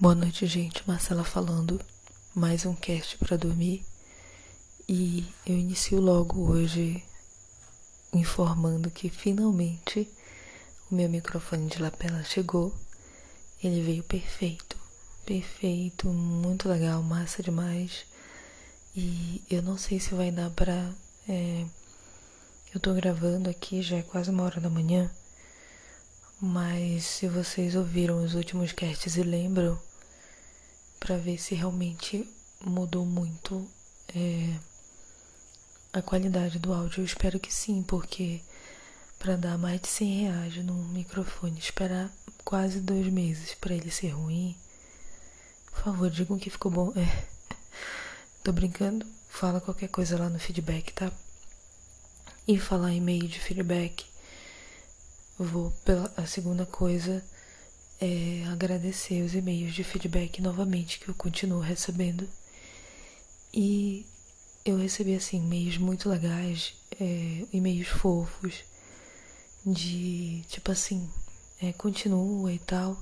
Boa noite, gente. Marcela falando. Mais um cast para dormir. E eu inicio logo hoje informando que finalmente o meu microfone de lapela chegou. Ele veio perfeito. Perfeito, muito legal, massa demais. E eu não sei se vai dar pra. É... Eu tô gravando aqui, já é quase uma hora da manhã. Mas se vocês ouviram os últimos casts e lembram, para ver se realmente mudou muito é, a qualidade do áudio, eu espero que sim, porque para dar mais de 100 reais num microfone, esperar quase dois meses para ele ser ruim, por favor, digam que ficou bom. É. Tô brincando, fala qualquer coisa lá no feedback, tá? E falar e-mail de feedback Vou pela a segunda coisa é agradecer os e-mails de feedback novamente que eu continuo recebendo. E eu recebi assim e-mails muito legais, é, e-mails fofos, de tipo assim, é, continua e tal.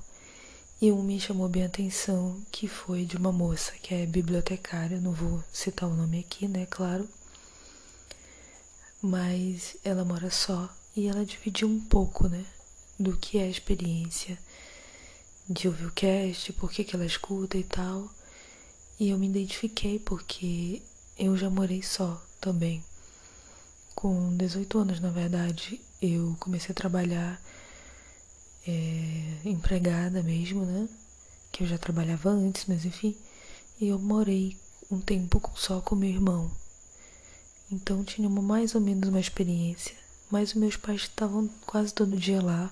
E um me chamou bem a atenção, que foi de uma moça que é bibliotecária, não vou citar o nome aqui, né, claro. Mas ela mora só e ela dividiu um pouco, né, do que é a experiência de ouvir o cast, por que, que ela escuta e tal. E eu me identifiquei porque eu já morei só também. Com 18 anos, na verdade, eu comecei a trabalhar é, empregada mesmo, né? Que eu já trabalhava antes, mas enfim. E eu morei um tempo só com meu irmão. Então tinha uma, mais ou menos uma experiência mas meus pais estavam quase todo dia lá.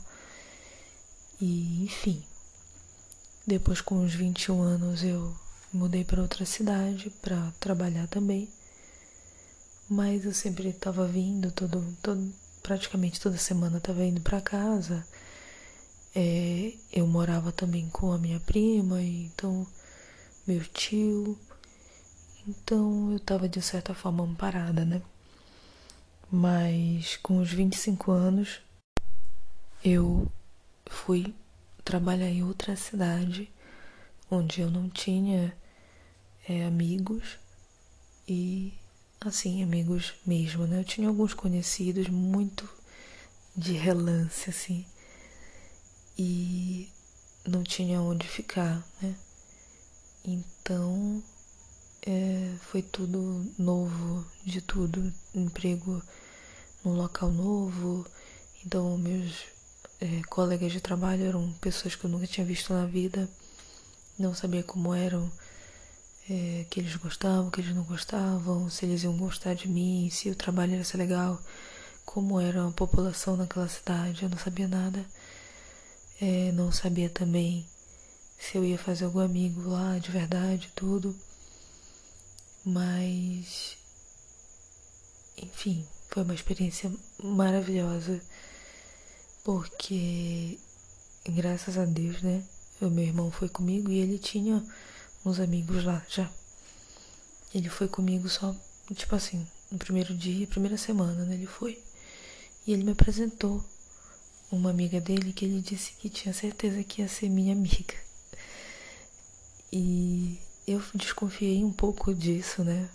E, enfim. Depois, com uns 21 anos, eu mudei para outra cidade para trabalhar também. Mas eu sempre estava vindo, todo, todo, praticamente toda semana estava indo para casa. É, eu morava também com a minha prima, então meu tio. Então eu estava de certa forma amparada, né? Mas com os 25 anos eu fui trabalhar em outra cidade onde eu não tinha é, amigos e assim, amigos mesmo, né? Eu tinha alguns conhecidos muito de relance, assim, e não tinha onde ficar, né? Então é, foi tudo novo, de tudo, emprego num local novo. Então, meus é, colegas de trabalho eram pessoas que eu nunca tinha visto na vida, não sabia como eram, é, que eles gostavam, que eles não gostavam, se eles iam gostar de mim, se o trabalho ia ser legal, como era a população naquela cidade, eu não sabia nada. É, não sabia também se eu ia fazer algum amigo lá de verdade, tudo. Mas, enfim, foi uma experiência maravilhosa, porque, graças a Deus, né? O meu irmão foi comigo e ele tinha uns amigos lá já. Ele foi comigo só, tipo assim, no primeiro dia, primeira semana, né? Ele foi. E ele me apresentou uma amiga dele que ele disse que tinha certeza que ia ser minha amiga. E eu desconfiei um pouco disso, né?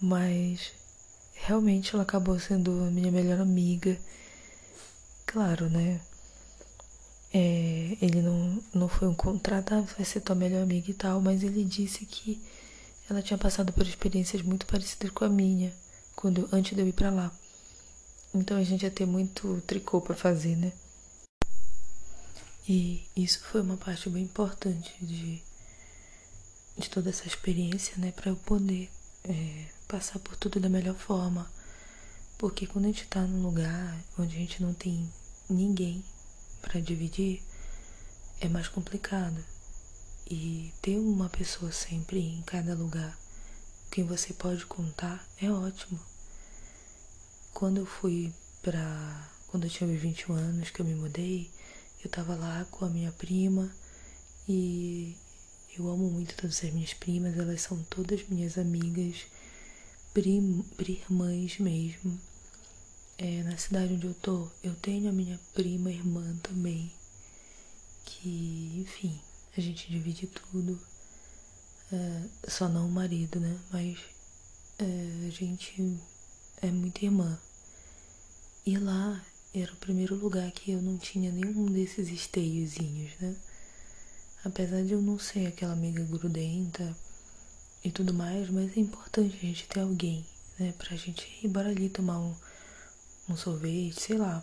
Mas realmente ela acabou sendo a minha melhor amiga. Claro, né? É, ele não, não foi um contrato, ah, vai ser tua melhor amiga e tal, mas ele disse que ela tinha passado por experiências muito parecidas com a minha quando antes de eu ir para lá. Então a gente ia ter muito tricô para fazer, né? E isso foi uma parte bem importante de, de toda essa experiência, né, para eu poder é, passar por tudo da melhor forma. Porque quando a gente tá num lugar onde a gente não tem ninguém para dividir, é mais complicado. E ter uma pessoa sempre em cada lugar, quem você pode contar, é ótimo. Quando eu fui pra. Quando eu tinha 21 anos que eu me mudei, eu tava lá com a minha prima e eu amo muito todas as minhas primas, elas são todas minhas amigas, prim, irmãs mesmo. É, na cidade onde eu tô, eu tenho a minha prima irmã também, que, enfim, a gente divide tudo. É, só não o marido, né? Mas é, a gente é muito irmã. E lá era o primeiro lugar que eu não tinha nenhum desses esteiozinhos, né? Apesar de eu não ser aquela amiga grudenta e tudo mais, mas é importante a gente ter alguém, né? Pra gente ir embora ali tomar um, um sorvete, sei lá,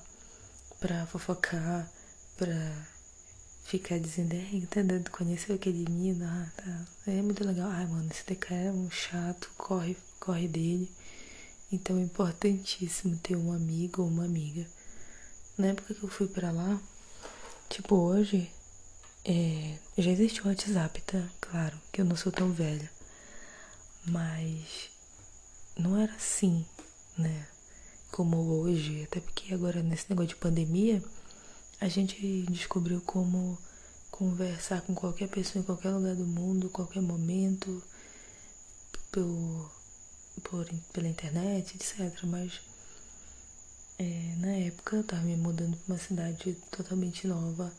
pra fofocar, pra ficar dizendo, é, tá dando, conheceu aquele menino, ah, tá. É muito legal. Ai, mano, esse DK é um chato, corre, corre dele. Então é importantíssimo ter um amigo ou uma amiga. Na época que eu fui para lá, tipo hoje, é, já existe o WhatsApp, tá? Claro, que eu não sou tão velha. Mas não era assim, né? Como hoje, até porque agora nesse negócio de pandemia, a gente descobriu como conversar com qualquer pessoa em qualquer lugar do mundo, qualquer momento, por, por, pela internet, etc. Mas é, na época eu tava me mudando pra uma cidade totalmente nova,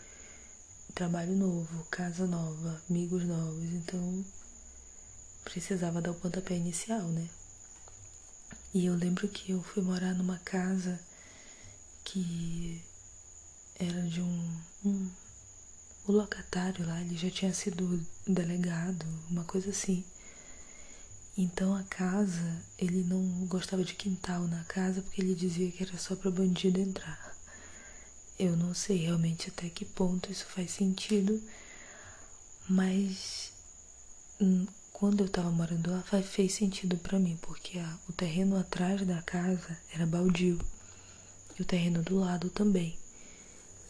trabalho novo, casa nova, amigos novos, então precisava dar o pontapé inicial, né? E eu lembro que eu fui morar numa casa que era de um, um o locatário lá, ele já tinha sido delegado, uma coisa assim. Então a casa, ele não gostava de quintal na casa porque ele dizia que era só para bandido entrar. Eu não sei realmente até que ponto isso faz sentido, mas hum, quando eu tava morando lá fez sentido para mim, porque a, o terreno atrás da casa era baldio e o terreno do lado também.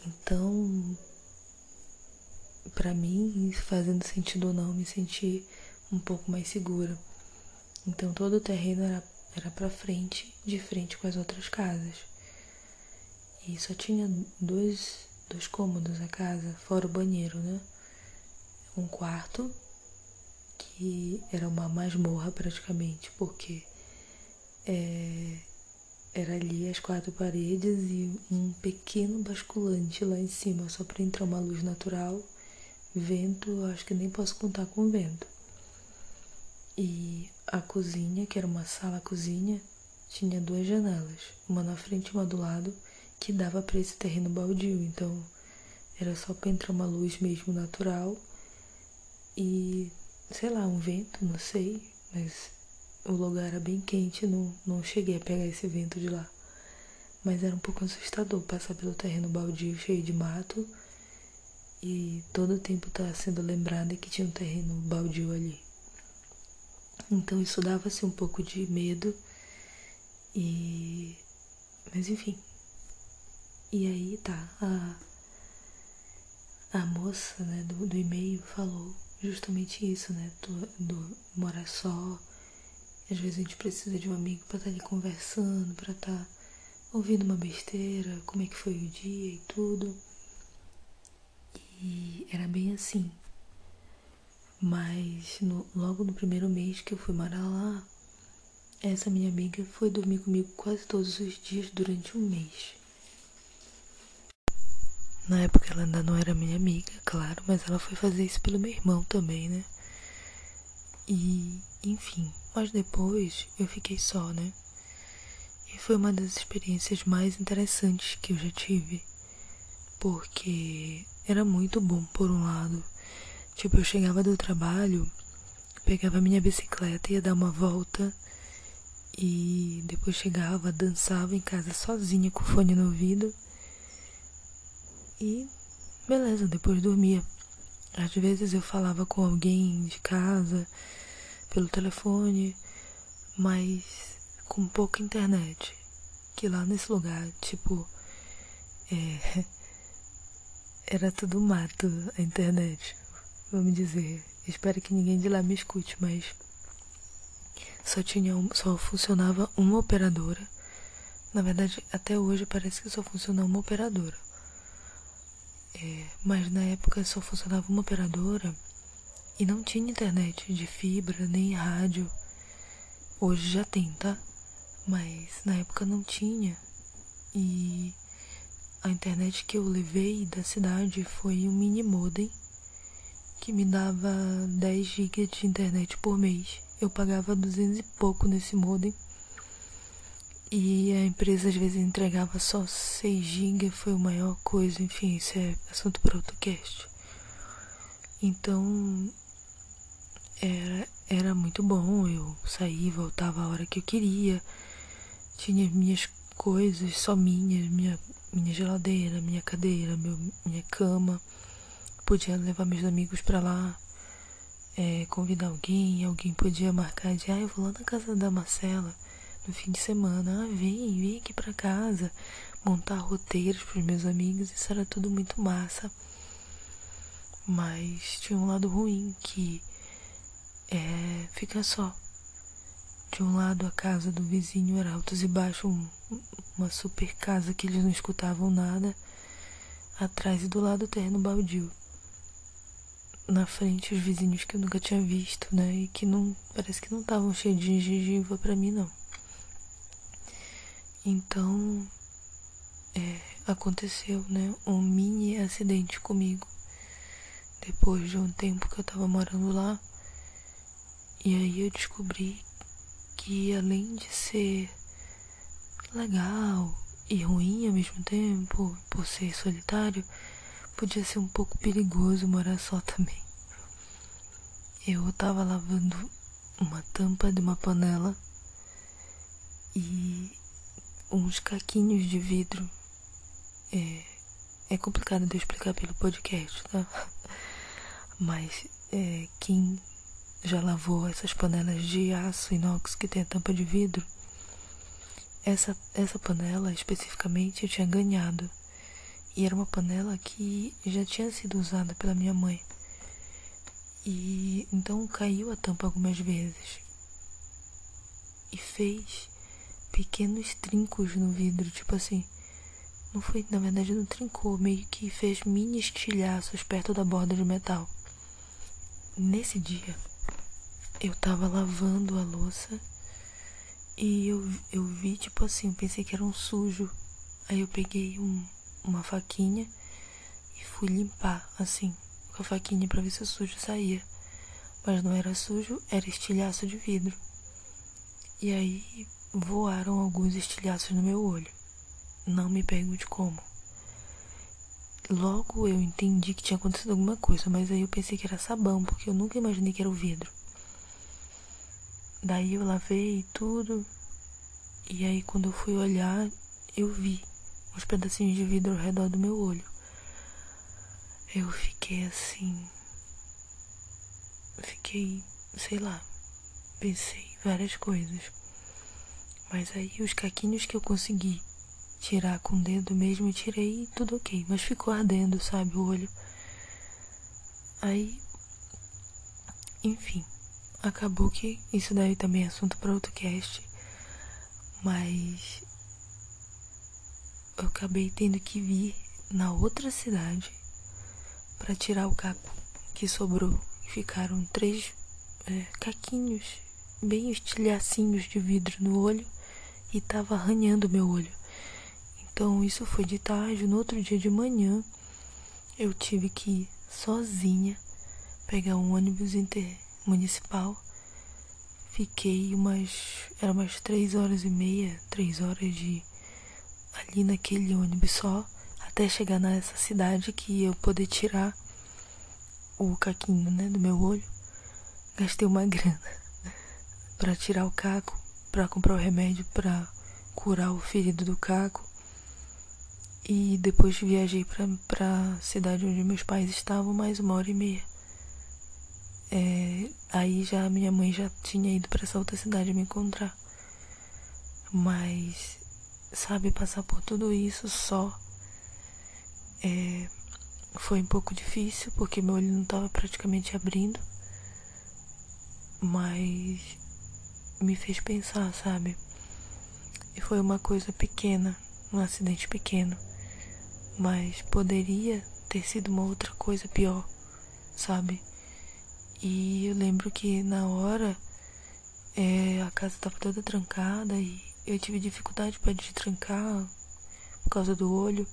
Então, para mim, fazendo sentido ou não, me senti um pouco mais segura. Então todo o terreno era, era para frente, de frente com as outras casas. E só tinha dois, dois cômodos a casa, fora o banheiro, né? Um quarto que era uma masmorra praticamente, porque é, era ali as quatro paredes e um pequeno basculante lá em cima, só para entrar uma luz natural. Vento, acho que nem posso contar com vento. E a cozinha, que era uma sala-cozinha, tinha duas janelas, uma na frente e uma do lado, que dava para esse terreno baldio. Então era só para entrar uma luz mesmo natural e sei lá, um vento, não sei, mas o lugar era bem quente, não, não cheguei a pegar esse vento de lá. Mas era um pouco assustador passar pelo terreno baldio cheio de mato e todo o tempo tá sendo lembrada que tinha um terreno baldio ali. Então isso dava-se um pouco de medo e. Mas enfim. E aí tá, a, a moça né, do, do e-mail falou justamente isso, né? Do, do morar só. Às vezes a gente precisa de um amigo para estar tá ali conversando, para estar tá ouvindo uma besteira, como é que foi o dia e tudo. E era bem assim. Mas no, logo no primeiro mês que eu fui morar lá, essa minha amiga foi dormir comigo quase todos os dias durante um mês. Na época ela ainda não era minha amiga, claro, mas ela foi fazer isso pelo meu irmão também, né? E, enfim, mas depois eu fiquei só, né? E foi uma das experiências mais interessantes que eu já tive, porque era muito bom por um lado. Tipo, eu chegava do trabalho, pegava minha bicicleta, ia dar uma volta e depois chegava, dançava em casa sozinha com o fone no ouvido e beleza, depois dormia. Às vezes eu falava com alguém de casa, pelo telefone, mas com pouca internet. Que lá nesse lugar, tipo, é, era tudo mato a internet, vamos dizer. Espero que ninguém de lá me escute, mas só tinha um, só funcionava uma operadora. Na verdade, até hoje parece que só funciona uma operadora. É, mas na época só funcionava uma operadora e não tinha internet de fibra nem rádio. Hoje já tem, tá? Mas na época não tinha. E a internet que eu levei da cidade foi um mini modem que me dava 10 GB de internet por mês. Eu pagava 200 e pouco nesse modem. E a empresa às vezes entregava só 6 GB, foi a maior coisa. Enfim, isso é assunto para outro cast. Então, era, era muito bom. Eu saía voltava a hora que eu queria. Tinha minhas coisas, só minhas, minha, minha geladeira, minha cadeira, meu, minha cama. Podia levar meus amigos para lá, é, convidar alguém, alguém podia marcar de, ah, eu vou lá na casa da Marcela no fim de semana, ah, vem, vem aqui para casa, montar roteiros para meus amigos, isso era tudo muito massa. Mas tinha um lado ruim que é fica só. De um lado a casa do vizinho era altos e baixos, um, uma super casa que eles não escutavam nada. Atrás e do lado o terreno baldio na frente os vizinhos que eu nunca tinha visto, né? E que não parece que não estavam cheios de gengiva para mim não. Então é, aconteceu, né? Um mini acidente comigo depois de um tempo que eu tava morando lá. E aí eu descobri que além de ser legal e ruim ao mesmo tempo, por ser solitário, podia ser um pouco perigoso morar só também. Eu tava lavando uma tampa de uma panela e uns caquinhos de vidro. É, é complicado de explicar pelo podcast, tá? Mas é, quem já lavou essas panelas de aço inox que tem a tampa de vidro, essa, essa panela especificamente eu tinha ganhado. E era uma panela que já tinha sido usada pela minha mãe. E então caiu a tampa algumas vezes. E fez pequenos trincos no vidro, tipo assim. Não foi, na verdade não trincou, meio que fez mini estilhaços perto da borda de metal. Nesse dia, eu tava lavando a louça e eu, eu vi, tipo assim, eu pensei que era um sujo. Aí eu peguei um, uma faquinha e fui limpar, assim, com a faquinha para ver se o sujo saía. Mas não era sujo, era estilhaço de vidro. E aí voaram alguns estilhaços no meu olho. Não me pergunte como. Logo eu entendi que tinha acontecido alguma coisa, mas aí eu pensei que era sabão, porque eu nunca imaginei que era o vidro. Daí eu lavei tudo. E aí quando eu fui olhar, eu vi uns pedacinhos de vidro ao redor do meu olho. Eu fiquei assim. Fiquei, sei lá, pensei várias coisas. Mas aí os caquinhos que eu consegui tirar com o dedo mesmo, eu tirei e tudo ok. Mas ficou ardendo, sabe, o olho. Aí, enfim, acabou que isso daí também é assunto para outro cast. Mas eu acabei tendo que vir na outra cidade para tirar o caco que sobrou. Ficaram três é, caquinhos, bem estilhacinhos de vidro no olho e tava arranhando meu olho. Então isso foi de tarde. No outro dia de manhã eu tive que ir sozinha pegar um ônibus intermunicipal. Fiquei umas. Era umas três horas e meia, três horas de ali naquele ônibus só até chegar nessa cidade que eu poder tirar o caquinho, né, do meu olho. Gastei uma grana para tirar o caco, para comprar o remédio para curar o ferido do caco. E depois viajei para pra cidade onde meus pais estavam mais uma hora e meia. É, aí já minha mãe já tinha ido para essa outra cidade me encontrar. Mas sabe, passar por tudo isso só é, foi um pouco difícil porque meu olho não estava praticamente abrindo, mas me fez pensar, sabe? E foi uma coisa pequena, um acidente pequeno, mas poderia ter sido uma outra coisa pior, sabe? E eu lembro que na hora é, a casa estava toda trancada e eu tive dificuldade para destrancar por causa do olho.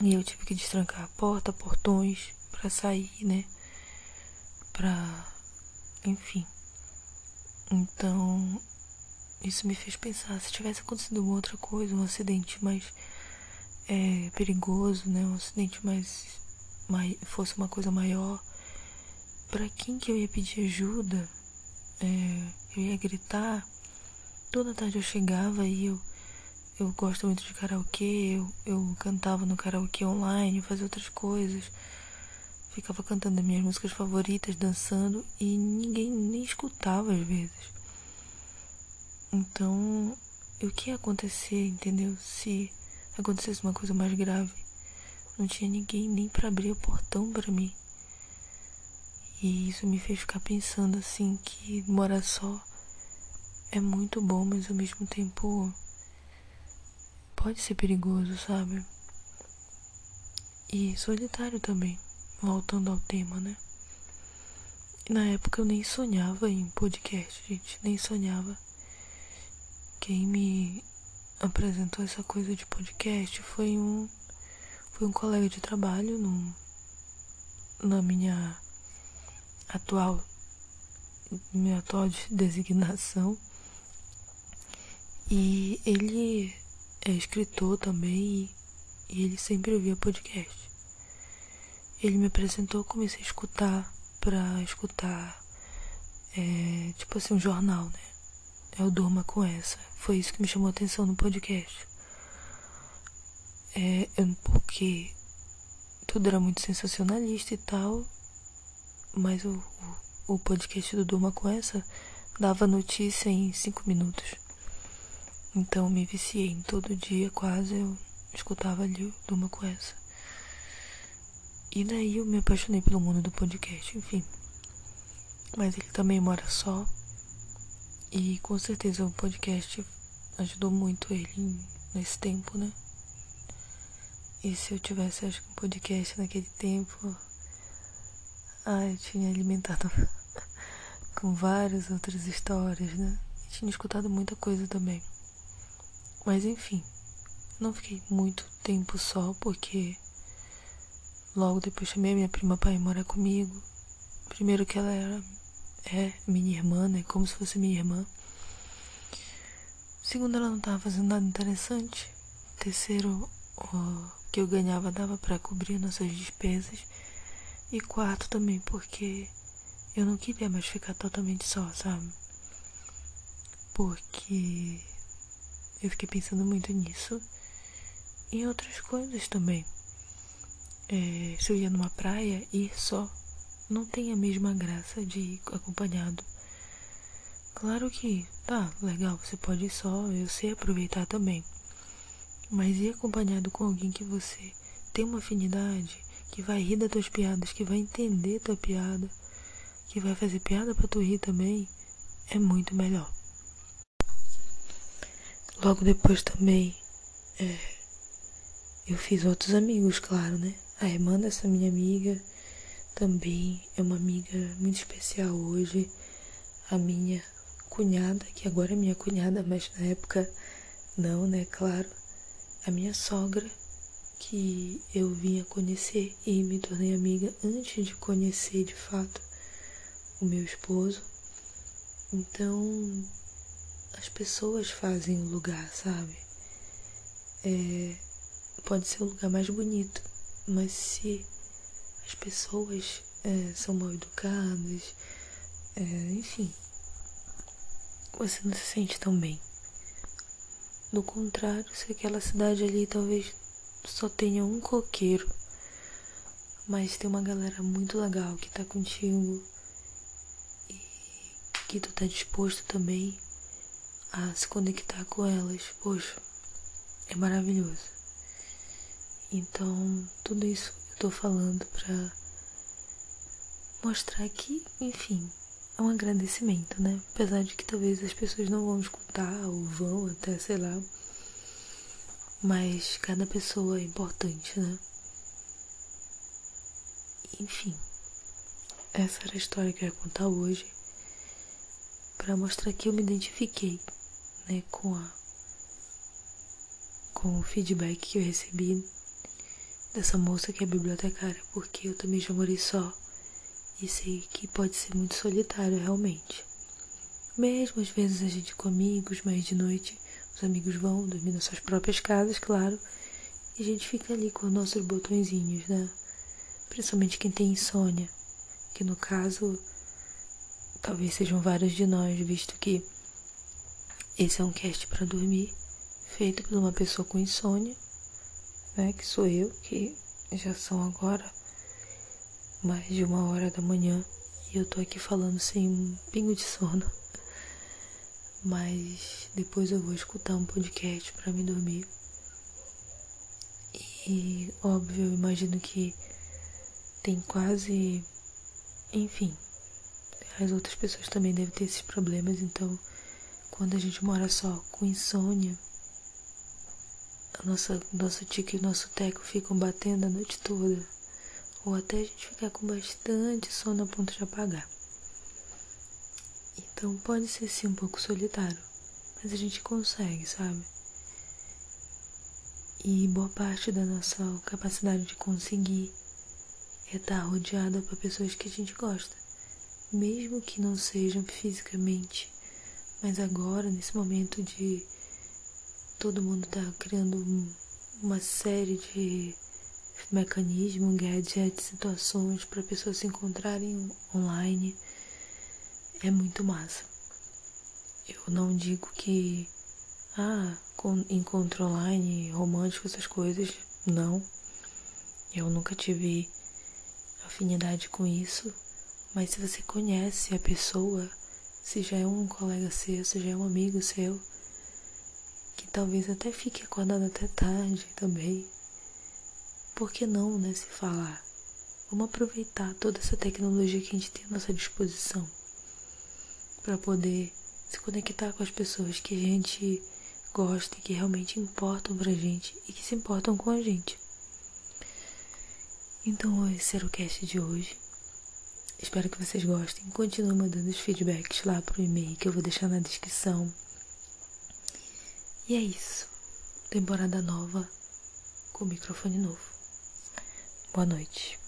E eu tive que destrancar a porta, portões para sair, né? pra. Enfim. Então, isso me fez pensar, se tivesse acontecido uma outra coisa, um acidente mais é, perigoso, né? Um acidente mais, mais fosse uma coisa maior, para quem que eu ia pedir ajuda? É, eu ia gritar. Toda tarde eu chegava e eu eu gosto muito de karaokê, eu, eu cantava no karaokê online, fazia outras coisas. Ficava cantando as minhas músicas favoritas, dançando e ninguém nem escutava às vezes. Então, o que ia acontecer, entendeu? Se acontecesse uma coisa mais grave, não tinha ninguém nem para abrir o portão para mim. E isso me fez ficar pensando assim que morar só é muito bom, mas ao mesmo tempo pode ser perigoso, sabe? E solitário também, voltando ao tema, né? E na época eu nem sonhava em podcast, gente, nem sonhava. Quem me apresentou essa coisa de podcast foi um foi um colega de trabalho na minha atual minha atual designação e ele é escritor também e ele sempre ouvia podcast. Ele me apresentou, comecei a escutar pra escutar, é, tipo assim, um jornal, né? É o Durma com essa. Foi isso que me chamou a atenção no podcast. É, porque tudo era muito sensacionalista e tal, mas o, o, o podcast do Durma com essa dava notícia em cinco minutos. Então me viciei todo dia, quase eu escutava ali de uma com essa. E daí eu me apaixonei pelo mundo do podcast, enfim. Mas ele também mora só. E com certeza o podcast ajudou muito ele nesse tempo, né? E se eu tivesse, acho que um podcast naquele tempo. Ah, eu tinha alimentado com várias outras histórias, né? E tinha escutado muita coisa também. Mas enfim, não fiquei muito tempo só porque logo depois chamei minha prima para ir morar comigo. Primeiro que ela era é minha irmã, né? Como se fosse minha irmã. Segundo, ela não estava fazendo nada interessante. Terceiro, o que eu ganhava dava para cobrir nossas despesas. E quarto também, porque eu não queria mais ficar totalmente só, sabe? Porque eu fiquei pensando muito nisso. E outras coisas também. É, se eu ia numa praia, ir só não tem a mesma graça de ir acompanhado. Claro que tá legal, você pode ir só, eu sei aproveitar também. Mas ir acompanhado com alguém que você tem uma afinidade, que vai rir das tuas piadas, que vai entender tua piada, que vai fazer piada para tu rir também, é muito melhor. Logo depois também é, eu fiz outros amigos, claro, né? A irmã dessa minha amiga também é uma amiga muito especial hoje. A minha cunhada, que agora é minha cunhada, mas na época não, né? Claro. A minha sogra, que eu vim a conhecer e me tornei amiga antes de conhecer de fato o meu esposo. Então, as pessoas fazem o lugar, sabe? É, pode ser o lugar mais bonito, mas se as pessoas é, são mal educadas, é, enfim, você não se sente tão bem. Do contrário, se aquela cidade ali talvez só tenha um coqueiro, mas tem uma galera muito legal que tá contigo e que tu tá disposto também a se conectar com elas. Poxa, é maravilhoso. Então, tudo isso eu tô falando pra mostrar que, enfim, é um agradecimento, né? Apesar de que talvez as pessoas não vão escutar ou vão até, sei lá. Mas cada pessoa é importante, né? Enfim, essa era a história que eu ia contar hoje para mostrar que eu me identifiquei né, com a com o feedback que eu recebi dessa moça que é bibliotecária, porque eu também já morei só E sei que pode ser muito solitário realmente. Mesmo às vezes a gente com amigos, mas de noite os amigos vão dormir nas suas próprias casas, claro. E a gente fica ali com nossos botõezinhos, né? Principalmente quem tem insônia. Que no caso, talvez sejam vários de nós, visto que esse é um cast para dormir, feito por uma pessoa com insônia, né? Que sou eu, que já são agora mais de uma hora da manhã e eu tô aqui falando sem um pingo de sono. Mas depois eu vou escutar um podcast para me dormir. E óbvio, eu imagino que tem quase. Enfim, as outras pessoas também devem ter esses problemas, então quando a gente mora só com insônia, a nossa, nosso tique e o nosso teco ficam batendo a noite toda. Ou até a gente ficar com bastante sono a ponto de apagar. Então pode ser sim um pouco solitário, mas a gente consegue, sabe? E boa parte da nossa capacidade de conseguir é estar rodeada por pessoas que a gente gosta, mesmo que não sejam fisicamente, mas agora, nesse momento de todo mundo tá criando uma série de mecanismos, gadgets, situações para pessoas se encontrarem online é muito massa. Eu não digo que ah, encontro online, romântico, essas coisas, não. Eu nunca tive afinidade com isso, mas se você conhece a pessoa, se já é um colega seu, se já é um amigo seu, talvez até fique acordado até tarde também, por que não, né, se falar? Vamos aproveitar toda essa tecnologia que a gente tem à nossa disposição para poder se conectar com as pessoas que a gente gosta e que realmente importam pra gente e que se importam com a gente. Então esse era o cast de hoje. Espero que vocês gostem. Continue mandando os feedbacks lá pro e-mail que eu vou deixar na descrição. E é isso. Temporada nova com microfone novo. Boa noite.